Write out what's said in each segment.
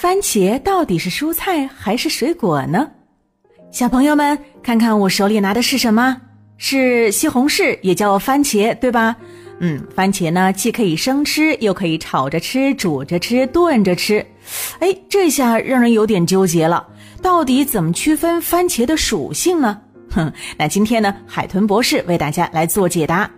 番茄到底是蔬菜还是水果呢？小朋友们，看看我手里拿的是什么？是西红柿，也叫番茄，对吧？嗯，番茄呢，既可以生吃，又可以炒着吃、煮着吃、炖着吃。哎，这下让人有点纠结了，到底怎么区分番茄的属性呢？哼，那今天呢，海豚博士为大家来做解答。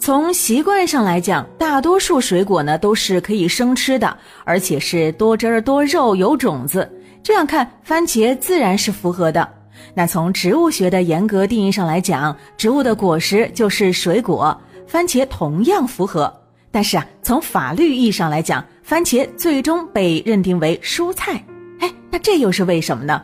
从习惯上来讲，大多数水果呢都是可以生吃的，而且是多汁儿多肉有种子。这样看，番茄自然是符合的。那从植物学的严格定义上来讲，植物的果实就是水果，番茄同样符合。但是啊，从法律意义上来讲，番茄最终被认定为蔬菜。哎，那这又是为什么呢？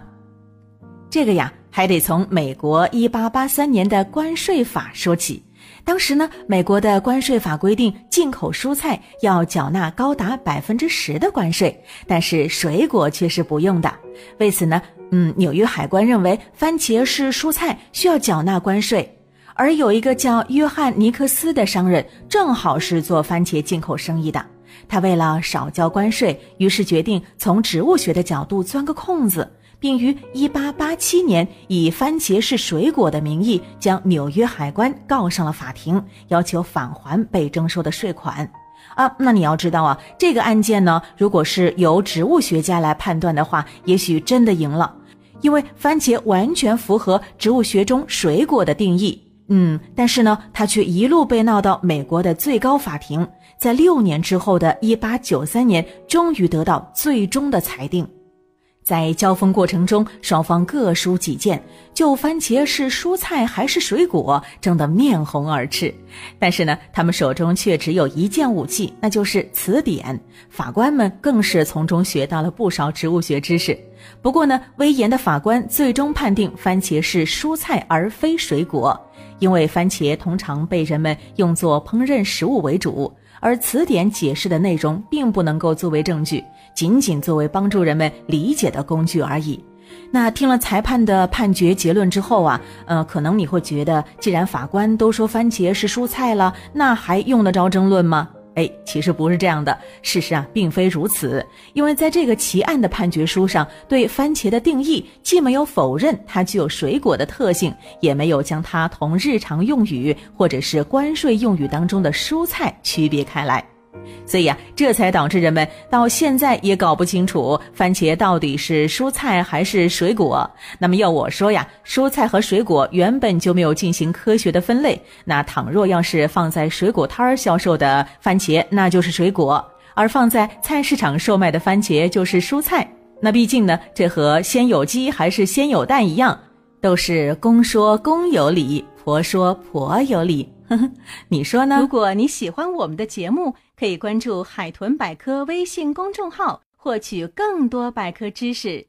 这个呀，还得从美国一八八三年的关税法说起。当时呢，美国的关税法规定，进口蔬菜要缴纳高达百分之十的关税，但是水果却是不用的。为此呢，嗯，纽约海关认为番茄是蔬菜，需要缴纳关税。而有一个叫约翰尼克斯的商人，正好是做番茄进口生意的，他为了少交关税，于是决定从植物学的角度钻个空子。并于1887年以番茄是水果的名义，将纽约海关告上了法庭，要求返还被征收的税款。啊，那你要知道啊，这个案件呢，如果是由植物学家来判断的话，也许真的赢了，因为番茄完全符合植物学中水果的定义。嗯，但是呢，他却一路被闹到美国的最高法庭，在六年之后的1893年，终于得到最终的裁定。在交锋过程中，双方各抒己见，就番茄是蔬菜还是水果争得面红耳赤。但是呢，他们手中却只有一件武器，那就是词典。法官们更是从中学到了不少植物学知识。不过呢，威严的法官最终判定番茄是蔬菜而非水果，因为番茄通常被人们用作烹饪食物为主。而词典解释的内容并不能够作为证据，仅仅作为帮助人们理解的工具而已。那听了裁判的判决结论之后啊，呃，可能你会觉得，既然法官都说番茄是蔬菜了，那还用得着争论吗？哎，其实不是这样的。事实啊，并非如此。因为在这个奇案的判决书上，对番茄的定义既没有否认它具有水果的特性，也没有将它同日常用语或者是关税用语当中的蔬菜区别开来。所以呀，这才导致人们到现在也搞不清楚番茄到底是蔬菜还是水果。那么要我说呀，蔬菜和水果原本就没有进行科学的分类。那倘若要是放在水果摊儿销售的番茄，那就是水果；而放在菜市场售卖的番茄就是蔬菜。那毕竟呢，这和先有鸡还是先有蛋一样，都是公说公有理，婆说婆有理。呵呵，你说呢？如果你喜欢我们的节目，可以关注“海豚百科”微信公众号，获取更多百科知识。